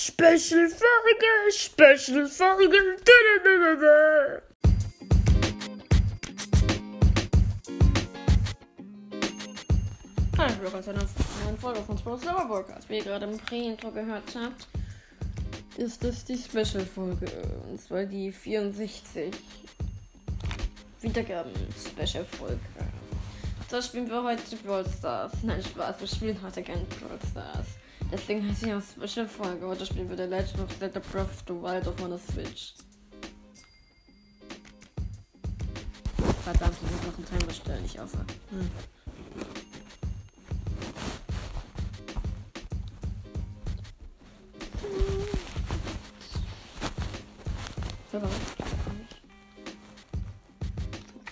Special Folge, Special Folge. Hallo, willkommen zu einer neuen Folge von Sport Server Podcast. Wie ihr gerade im Pre-Intro gehört habt, ist das die Special-Folge. Und zwar die 64 Wiedergaben-Special-Folge. So spielen wir heute Brawl Stars. Nein, Spaß, wir spielen heute kein Brawl Stars. Deswegen heißt sie auch Special-Folge. Heute spielen wir The Legend of Zelda Breath of the Wild auf meiner Switch. Verdammt, ich muss noch einen Timer stellen, ich hoffe. Hm.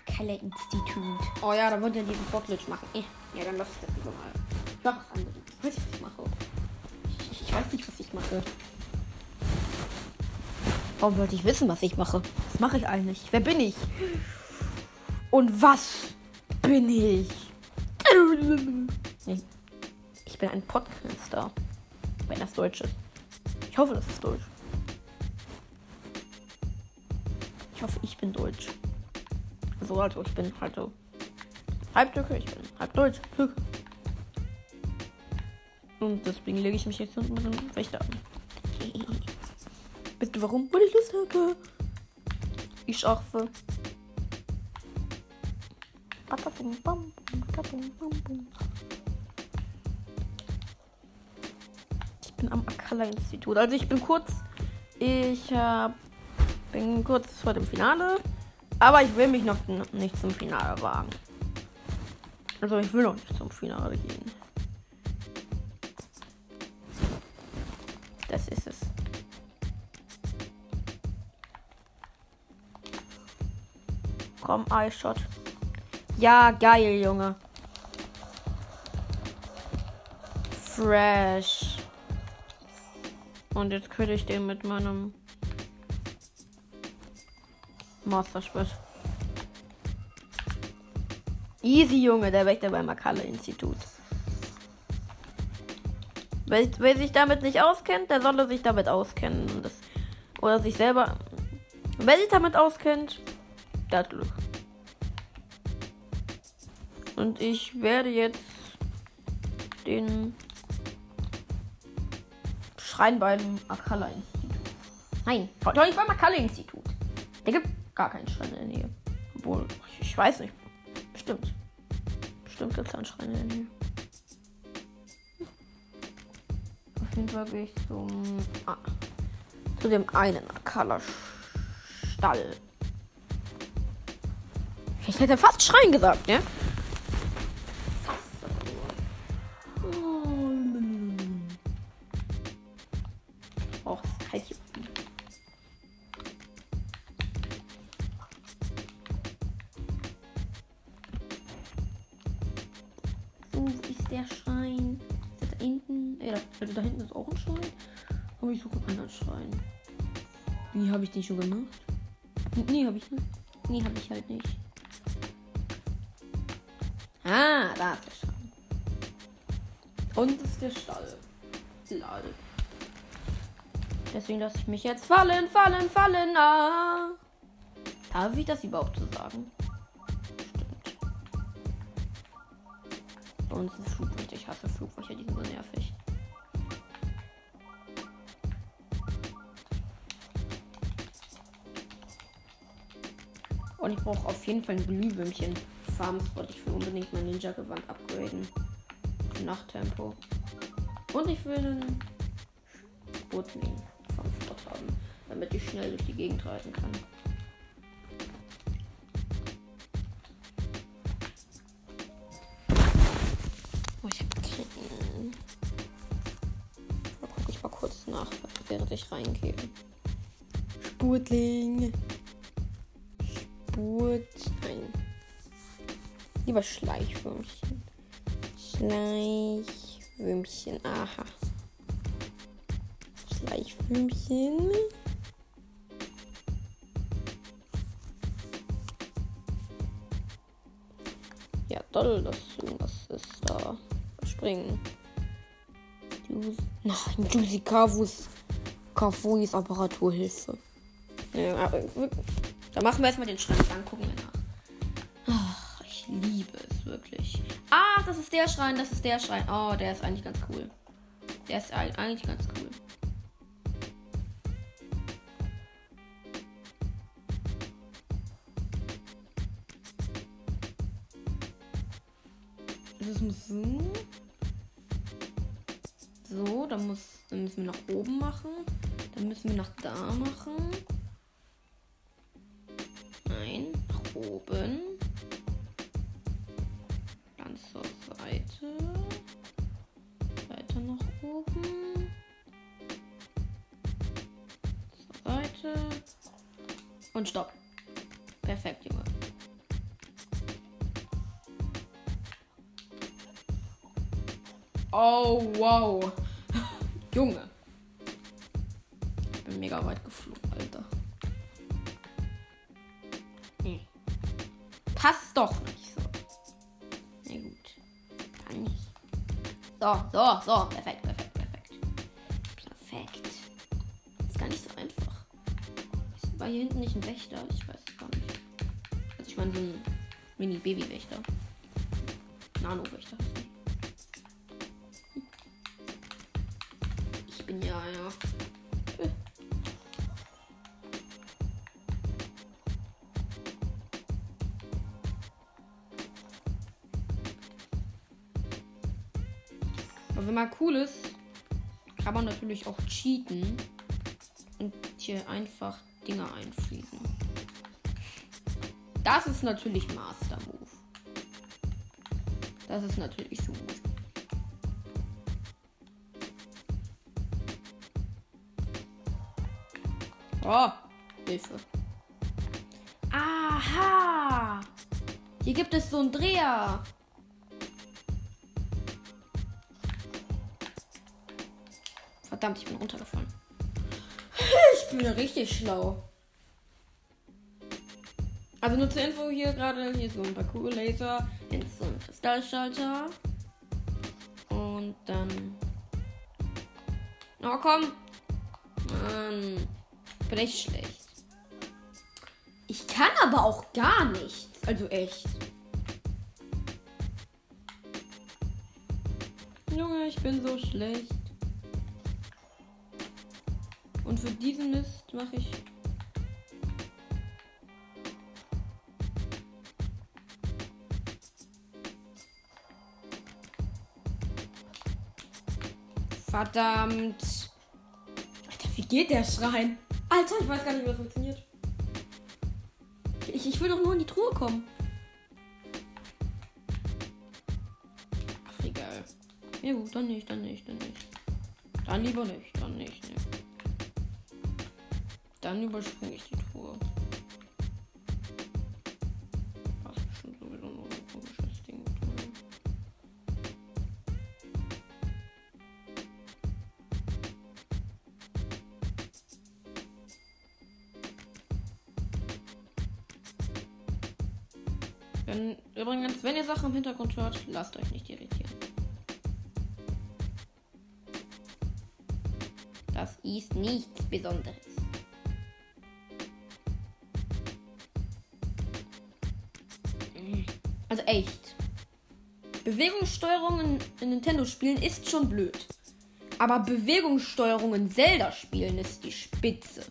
Keller-Institut. Oh ja, da wollte er diesen Bockglitch machen. Eh, Ja, dann lass ich das lieber mal. Ich mach was anderes. Mache. Warum sollte ich wissen, was ich mache? Was mache ich eigentlich? Wer bin ich? Und was bin ich? Ich bin ein Podcaster. Wenn das Deutsch ist. Ich hoffe, das ist Deutsch. Ich hoffe, ich bin Deutsch. Also, also ich bin halt so halb Türke, ich bin halb Deutsch. Und deswegen lege ich mich jetzt mit dem Wächter an. Ihr warum? Weil ich Lust habe. Ich schaffe. Ich bin am Akala-Institut. Also ich bin kurz. Ich hab, bin kurz vor dem Finale. Aber ich will mich noch nicht zum Finale wagen. Also ich will noch nicht zum Finale gehen. Komm, Eyeshot. Ja, geil, Junge. Fresh. Und jetzt könnte ich den mit meinem Master Squid. Easy, Junge, der Wächter beim Akalle-Institut. Wer, wer sich damit nicht auskennt, der solle sich damit auskennen. Das, oder sich selber. Wer sich damit auskennt, der hat Glück. Und ich werde jetzt den Schrein beim Akala-Institut. Nein, doch nicht beim Akala-Institut. Der gibt gar keinen Schrein in der Nähe. Obwohl, ich, weiß nicht. Bestimmt. Bestimmt gibt es einen Schrein in der Nähe. Auf jeden Fall gehe ich zum. Ah, zu dem einen Akala-Stall. Ich hätte fast Schrein gesagt, ne? Schrein. Wie habe ich den schon gemacht? Nee, habe ich nicht. Nee, habe ich halt nicht. Ah, da ist der Schrein. Und das ist der Stall. Lade. Deswegen lasse ich mich jetzt fallen, fallen, fallen. Ah. Darf ich das überhaupt so sagen? Stimmt. Bei uns ist Flugwächter. Ich hasse Flugwächter, die sind so nervig. Und ich brauche auf jeden Fall ein Glühwürmchen. Farmspot. Ich will unbedingt mein Ninja-Gewand upgraden. Nachttempo. Und ich will einen Sputling vom Spot haben, damit ich schnell durch die Gegend reiten kann. Oh, ich hab keinen. Da gucke ich mal kurz nach, während ich reingehe. Sputling. Spurt. Nein. Lieber Schleichwürmchen. Schleichwürmchen. Aha. Schleichwürmchen. Ja, toll, dass irgendwas ist da. Springen. Nein, Juicy Kavus. Kafuis Apparaturhilfe. Ja, aber, da machen wir erstmal den Schrank, dann gucken wir nach. Ach, ich liebe es wirklich. Ah, das ist der Schrein, das ist der Schrein. Oh, der ist eigentlich ganz cool. Der ist eigentlich ganz cool. Das muss so. So, dann, muss, dann müssen wir nach oben machen. Dann müssen wir nach da machen. Oben. Dann zur Seite. Weiter nach oben. Zur Seite. Und stopp. Perfekt, Junge. Oh, wow. Junge. Kann nicht. So, so, so. Perfekt, perfekt, perfekt. Perfekt. Das ist gar nicht so einfach. War hier hinten nicht ein Wächter? Ich weiß es gar nicht. Also ich meine so ein Mini-Baby-Wächter. Nano-Wächter. Ich bin ja, ja. Man cool ist, kann man natürlich auch cheaten und hier einfach Dinge einfließen. Das ist natürlich Master Move. Das ist natürlich so. Oh, Hilfe. Aha! Hier gibt es so einen Dreher. Verdammt, ich bin runtergefallen. Ich bin ja richtig schlau. Also nur zur Info hier gerade, hier so ein Parcours-Laser, jetzt so ein Kristallschalter. Und dann... Oh, komm! Mann, bin echt schlecht. Ich kann aber auch gar nichts. Also echt. Junge, ich bin so schlecht. Und für diesen Mist mache ich. Verdammt. Alter, wie geht der Schrein? Alter, ich weiß gar nicht, wie das funktioniert. Ich, ich will doch nur in die Truhe kommen. Ach, egal. Ja gut, dann nicht, dann nicht, dann nicht. Dann lieber nicht, dann nicht, ne. Dann überspringe ich die Truhe. Das ist schon sowieso nur ein komisches Ding. drin. Wenn, übrigens, wenn ihr Sachen im Hintergrund hört, lasst euch nicht irritieren. Das ist nichts Besonderes. Echt. Bewegungssteuerung in, in Nintendo-Spielen ist schon blöd. Aber Bewegungssteuerung in Zelda-Spielen ist die Spitze.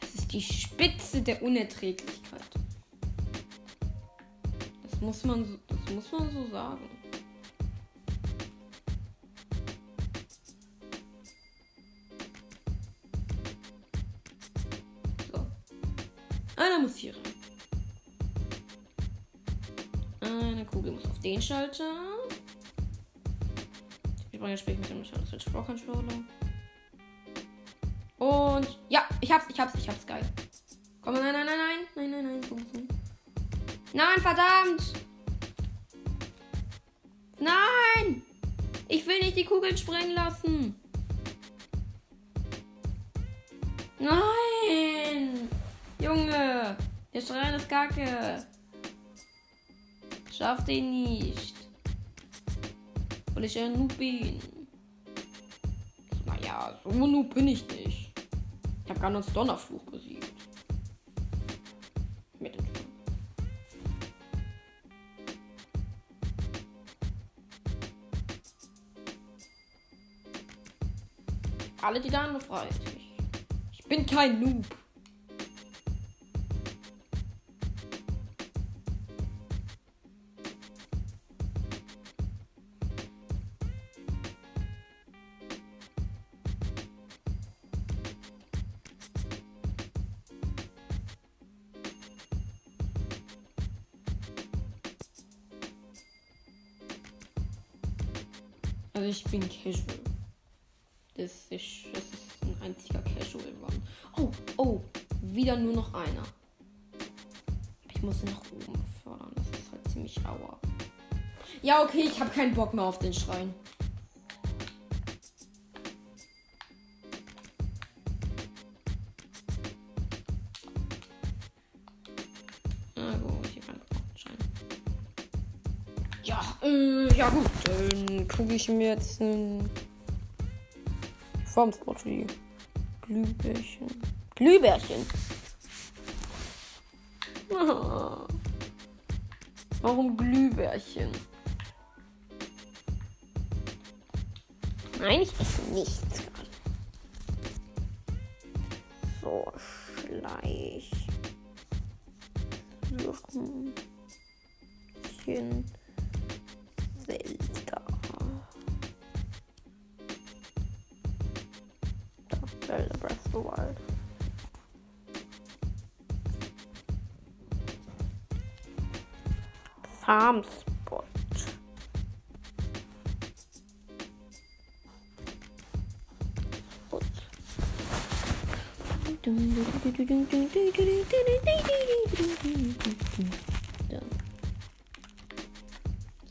Das ist die Spitze der Unerträglichkeit. Das muss man so, das muss man so sagen. Einer muss hier rein. Eine Kugel muss auf den Schalter. Ich bringe später mit dem Switch Pro Controller. Und ja, ich hab's, ich hab's, ich hab's geil. Komm, nein, nein, nein, nein, nein, nein, nein, so, so. Nein, verdammt! Nein! Ich will nicht die Kugeln sprengen lassen. Nein! Junge! Der Schrein ist kacke. Schaff den nicht. Weil ich ein Noob bin. Naja, so Noob bin ich nicht. Ich habe Ganons Donnerfluch besiegt. Mit dem Sturm. Alle die Damen befreit. Ich bin kein Noob. Ich bin casual. Das ist, das ist ein einziger Casual Run. Oh, oh, wieder nur noch einer. Ich muss ihn nach oben befördern. Das ist halt ziemlich auer. Ja, okay, ich habe keinen Bock mehr auf den Schrein. Ja gut, dann gucke ich mir jetzt für die Glühbärchen. Glühbärchen. Ah. Warum Glühbärchen? Nein, ich esse nichts. So. Suchen. Zelda. Farmspot.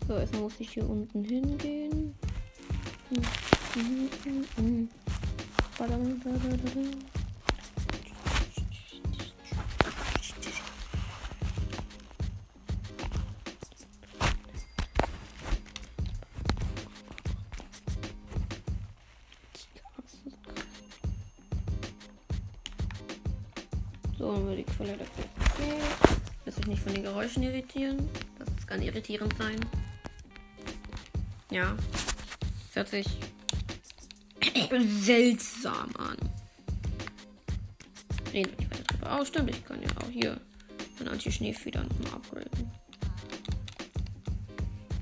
So, erstmal muss ich hier unten hingehen. Der Okay. Lass dich nicht von den Geräuschen irritieren. Das kann irritierend sein. Ja. Das hört sich seltsam an. Reden wir nicht weiter drüber. Oh, stimmt, ich kann ja auch hier mein Anti-Schneefeder nochmal upgraden.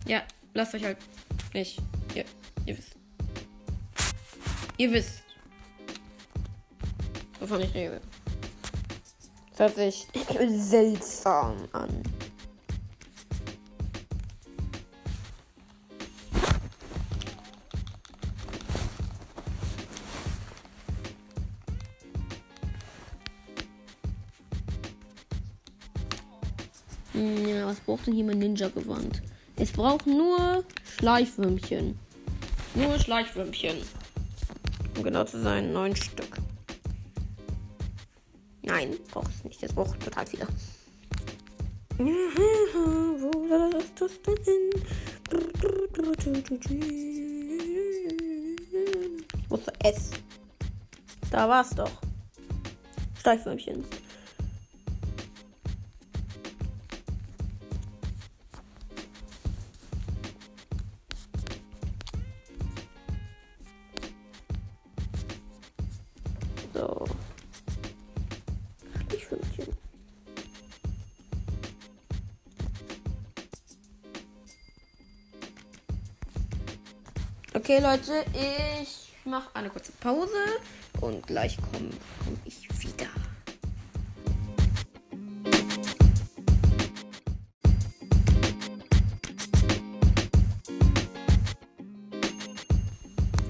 Ja, lasst euch halt nicht. Ihr, ihr wisst. Ihr wisst. Wovon ich rede. Das hört sich seltsam an. Ja, was braucht denn hier mein Ninja-Gewand? Es braucht nur Schleifwürmchen. Nur Schleifwürmchen. Um genau zu sein, neun Stück. Nein, braucht es nicht. Das braucht total viele. Wo soll das denn hin? Ich wusste S. Da war's doch. Schleifwürmchen. Okay, Leute, ich mache eine kurze Pause und gleich komme komm ich wieder.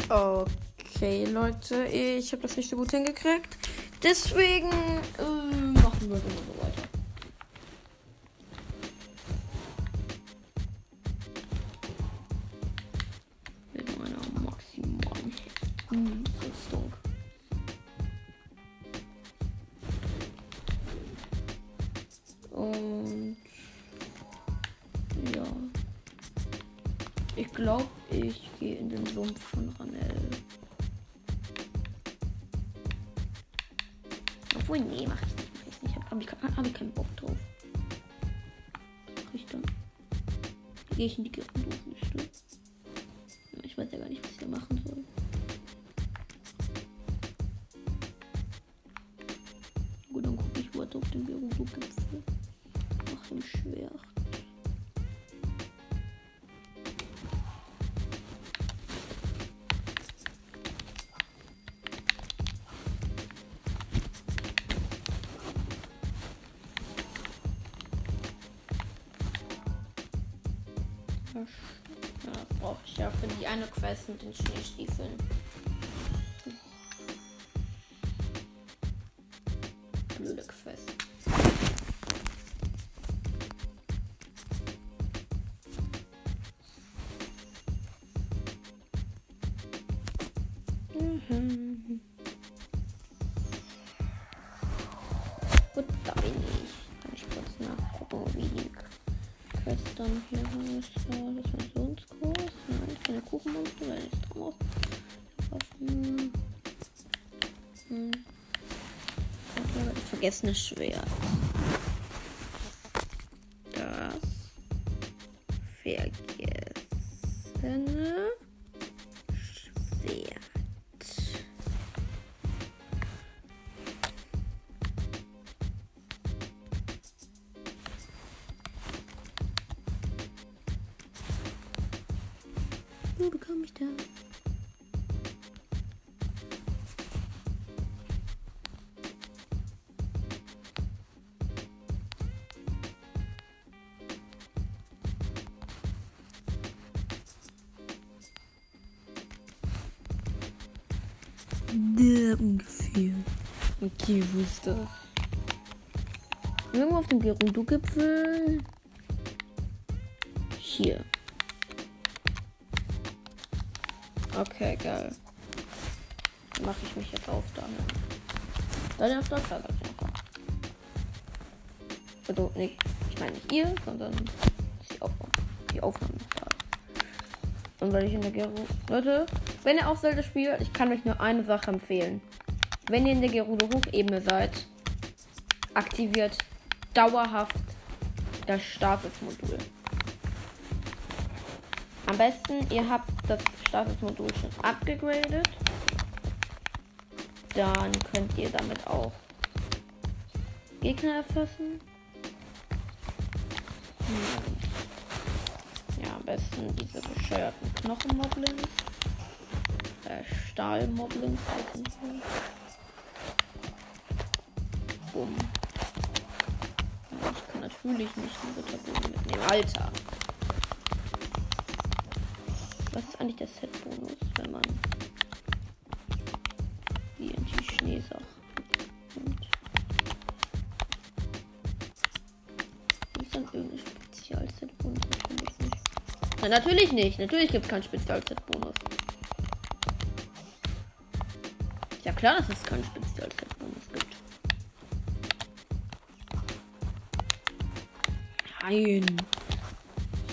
Okay, Leute, ich habe das nicht so gut hingekriegt. Deswegen äh, machen wir immer glaube, ich gehe in den Sumpf von Ranel. Obwohl, nee, mach ich nicht. Mach ich nicht. Hab, hab, ich, hab ich keinen Bock drauf. Ich dann? Gehe ich in die Gerudo-Wüste. Ich weiß ja gar nicht, was ich da machen soll. Gut, dann gucke ich, was auf dem Gerudo-Gipfel. Nach dem Schwert. Ja, brauche ich ja für die eine Quest mit den Schneestiefeln. Quest dann hier heißt. Ja, Das Missionskurs. Nein, keine Kuchenmonster, weil ich drauf. Waffen. Hm. Okay, das vergessene Schwert. Ungefähr. Okay, wo ist das? Irgendwo auf dem Gerudo-Gipfel. Hier. Okay, geil. Mache ich mich jetzt auf damit. Dann auf das einfach. Also, nicht, ich meine nicht ihr, sondern die Aufnahme. Die Aufnahme. Und weil ich in der Gerudo. Leute, wenn ihr auch Zelda spielt, ich kann euch nur eine Sache empfehlen. Wenn ihr in der Gerudo Hochebene seid, aktiviert dauerhaft das Statusmodul. Am besten, ihr habt das Statusmodul schon abgegradet. Dann könnt ihr damit auch Gegner erfassen. Hm. Ja, am besten diese bescheuerten Knochenmoblins. Äh, Stahlmoblins heißen sie. Ja, Ich kann natürlich nicht einen Ritterbogen mitnehmen. Alter. Was ist eigentlich der Set-Bonus, wenn man die Schneesach nimmt? Dann irgendein Spezial-Set-Bonus? Natürlich nicht. Na, natürlich nicht. Natürlich gibt es keinen Spezial-Set-Bonus. Ja klar, dass es keinen Spezial-Set-Bonus gibt. Nein.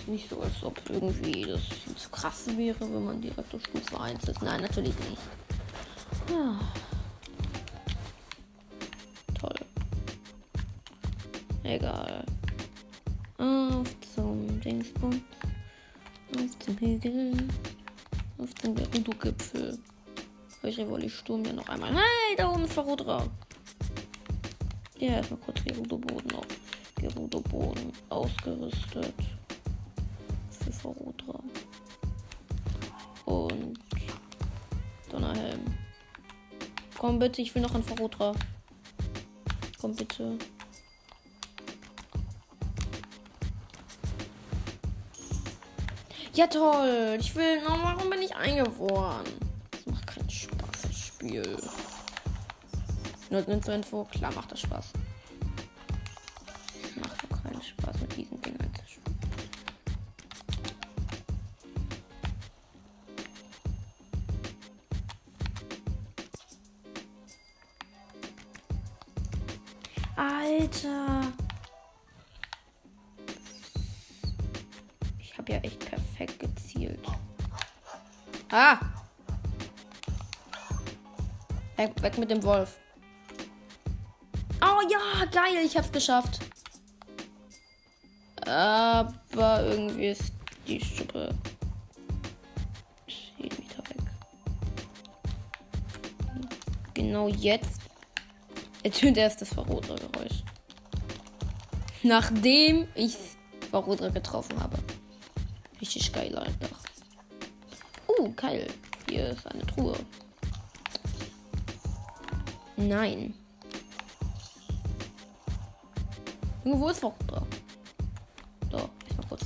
Nicht so, als ob irgendwie das viel zu krass wäre, wenn man direkt auf Stufe 1 ist. Nein, natürlich nicht. Ja. Toll. Egal. Auf zum Dingsbum. Auf zum Hügel. Auf dem Gerudo-Gipfel. Ich Revoli Sturm ja noch einmal. Hey, da oben ist Verrodra. Ja, erstmal kurz Gerudo-Boden auf. Gerudo-Boden ausgerüstet. Für Verrodra. Und Donnerhelm. Komm bitte, ich will noch ein Verrodra. Komm bitte. Ja toll. Ich will. Oh, warum bin ich eingefroren? Das macht keinen Spaß, das Spiel. Nur zur Info. Klar macht das Spaß. Weg, weg mit dem Wolf. Oh ja, geil, ich hab's geschafft. Aber irgendwie ist die Schuppe 10 Meter weg. Genau jetzt ertönt erst das Verrodler-Geräusch. Nachdem ich Verrodler getroffen habe. Richtig geil, Alter. Uh, geil. Hier ist eine Truhe. Nein. Irgendwo ist Verrodler. So, ich mal kurz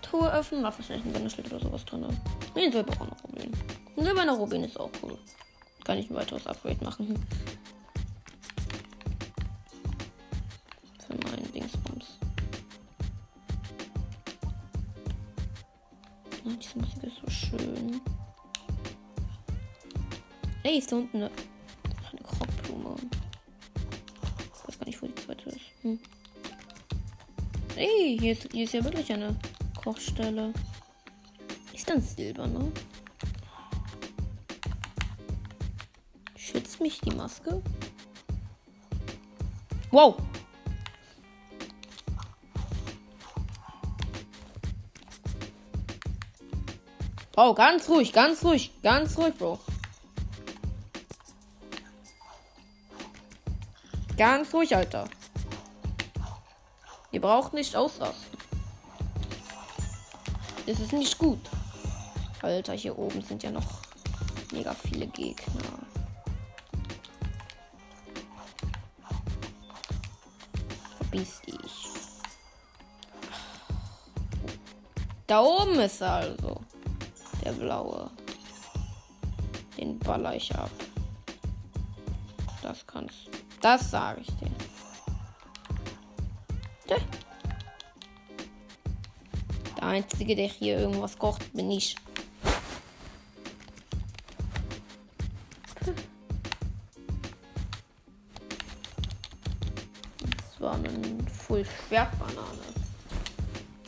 Truhe öffnen. War wahrscheinlich ein Wendeschlitt oder sowas drin. Nee, ein silberner Rubin. Ein silberner Rubin ist auch cool. Kann ich ein weiteres Upgrade machen. Für meinen Dingsbums. Oh, diese Musik ist so schön. Ey, ist da unten eine hier ist, hier ist ja wirklich eine Kochstelle. Ist dann Silber, ne? Schützt mich die Maske? Wow! Oh, ganz ruhig, ganz ruhig, ganz ruhig, Bro. Ganz ruhig, Alter. Ihr braucht nicht ausrasten. Das ist nicht gut. Alter, hier oben sind ja noch mega viele Gegner. Verbiss dich. Da oben ist er also. Der blaue. Den baller ich ab. Das kannst. Das sage ich dir. Einzige, der hier irgendwas kocht, bin ich. Das war ein Full Schwertbanane.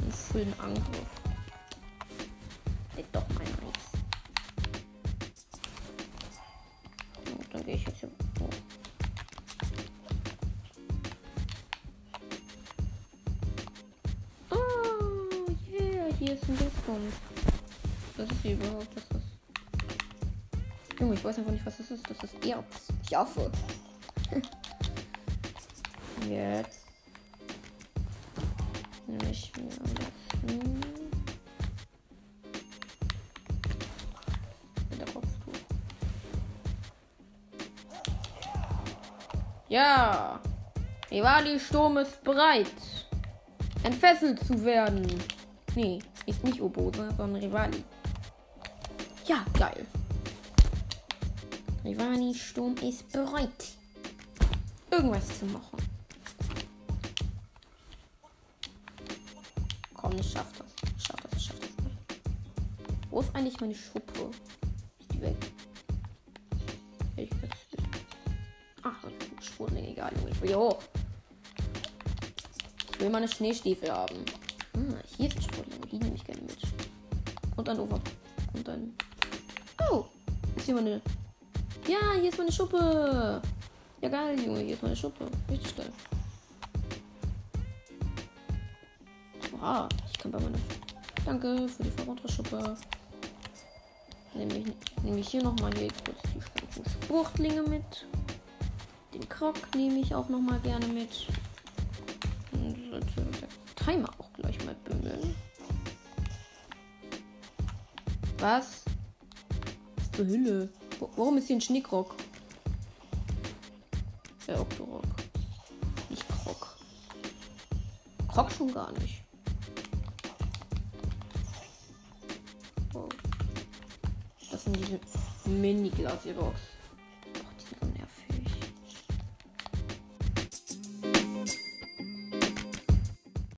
Ein Full Angriff. Nee, doch ich weiß einfach nicht, was das ist. Das ist Erz. Ich hoffe. Jetzt. Mit der Kopftuch. Ja. Rivali Sturm ist bereit. Entfesselt zu werden. Nee, ist nicht Obose, sondern Rivali. Ja, geil. Rivani Sturm ist bereit. Irgendwas zu machen. Komm, ich schaff das. Ich schaff das, ich schaff das. Wo ist eigentlich meine Schuppe? Ist die weg? Ich Ach, Sprudling, egal, Junge. Ich will hier hoch. Ich will meine Schneestiefel haben. Ah, hier ist ein Sprudling. Die nehme ich gerne mit. Und ein Over. Und ein. Oh! Ist hier meine. Ja, hier ist meine Schuppe. Ja, geil, Junge. Hier ist meine Schuppe. Richtig geil. Oha, ich kann bei meiner. Danke für die Verrotter-Schuppe. Nehme ich, nehme ich hier nochmal hier kurz die ganzen Spruchtlinge mit. Den Krog nehme ich auch nochmal gerne mit. Dann sollte der Timer auch gleich mal bimmeln. Was? Was zur Hülle? Warum ist hier ein Schneekrog? Der Octorok. Nicht Krog. Krog schon gar nicht. Oh. Das sind diese Mini-Glasiroks.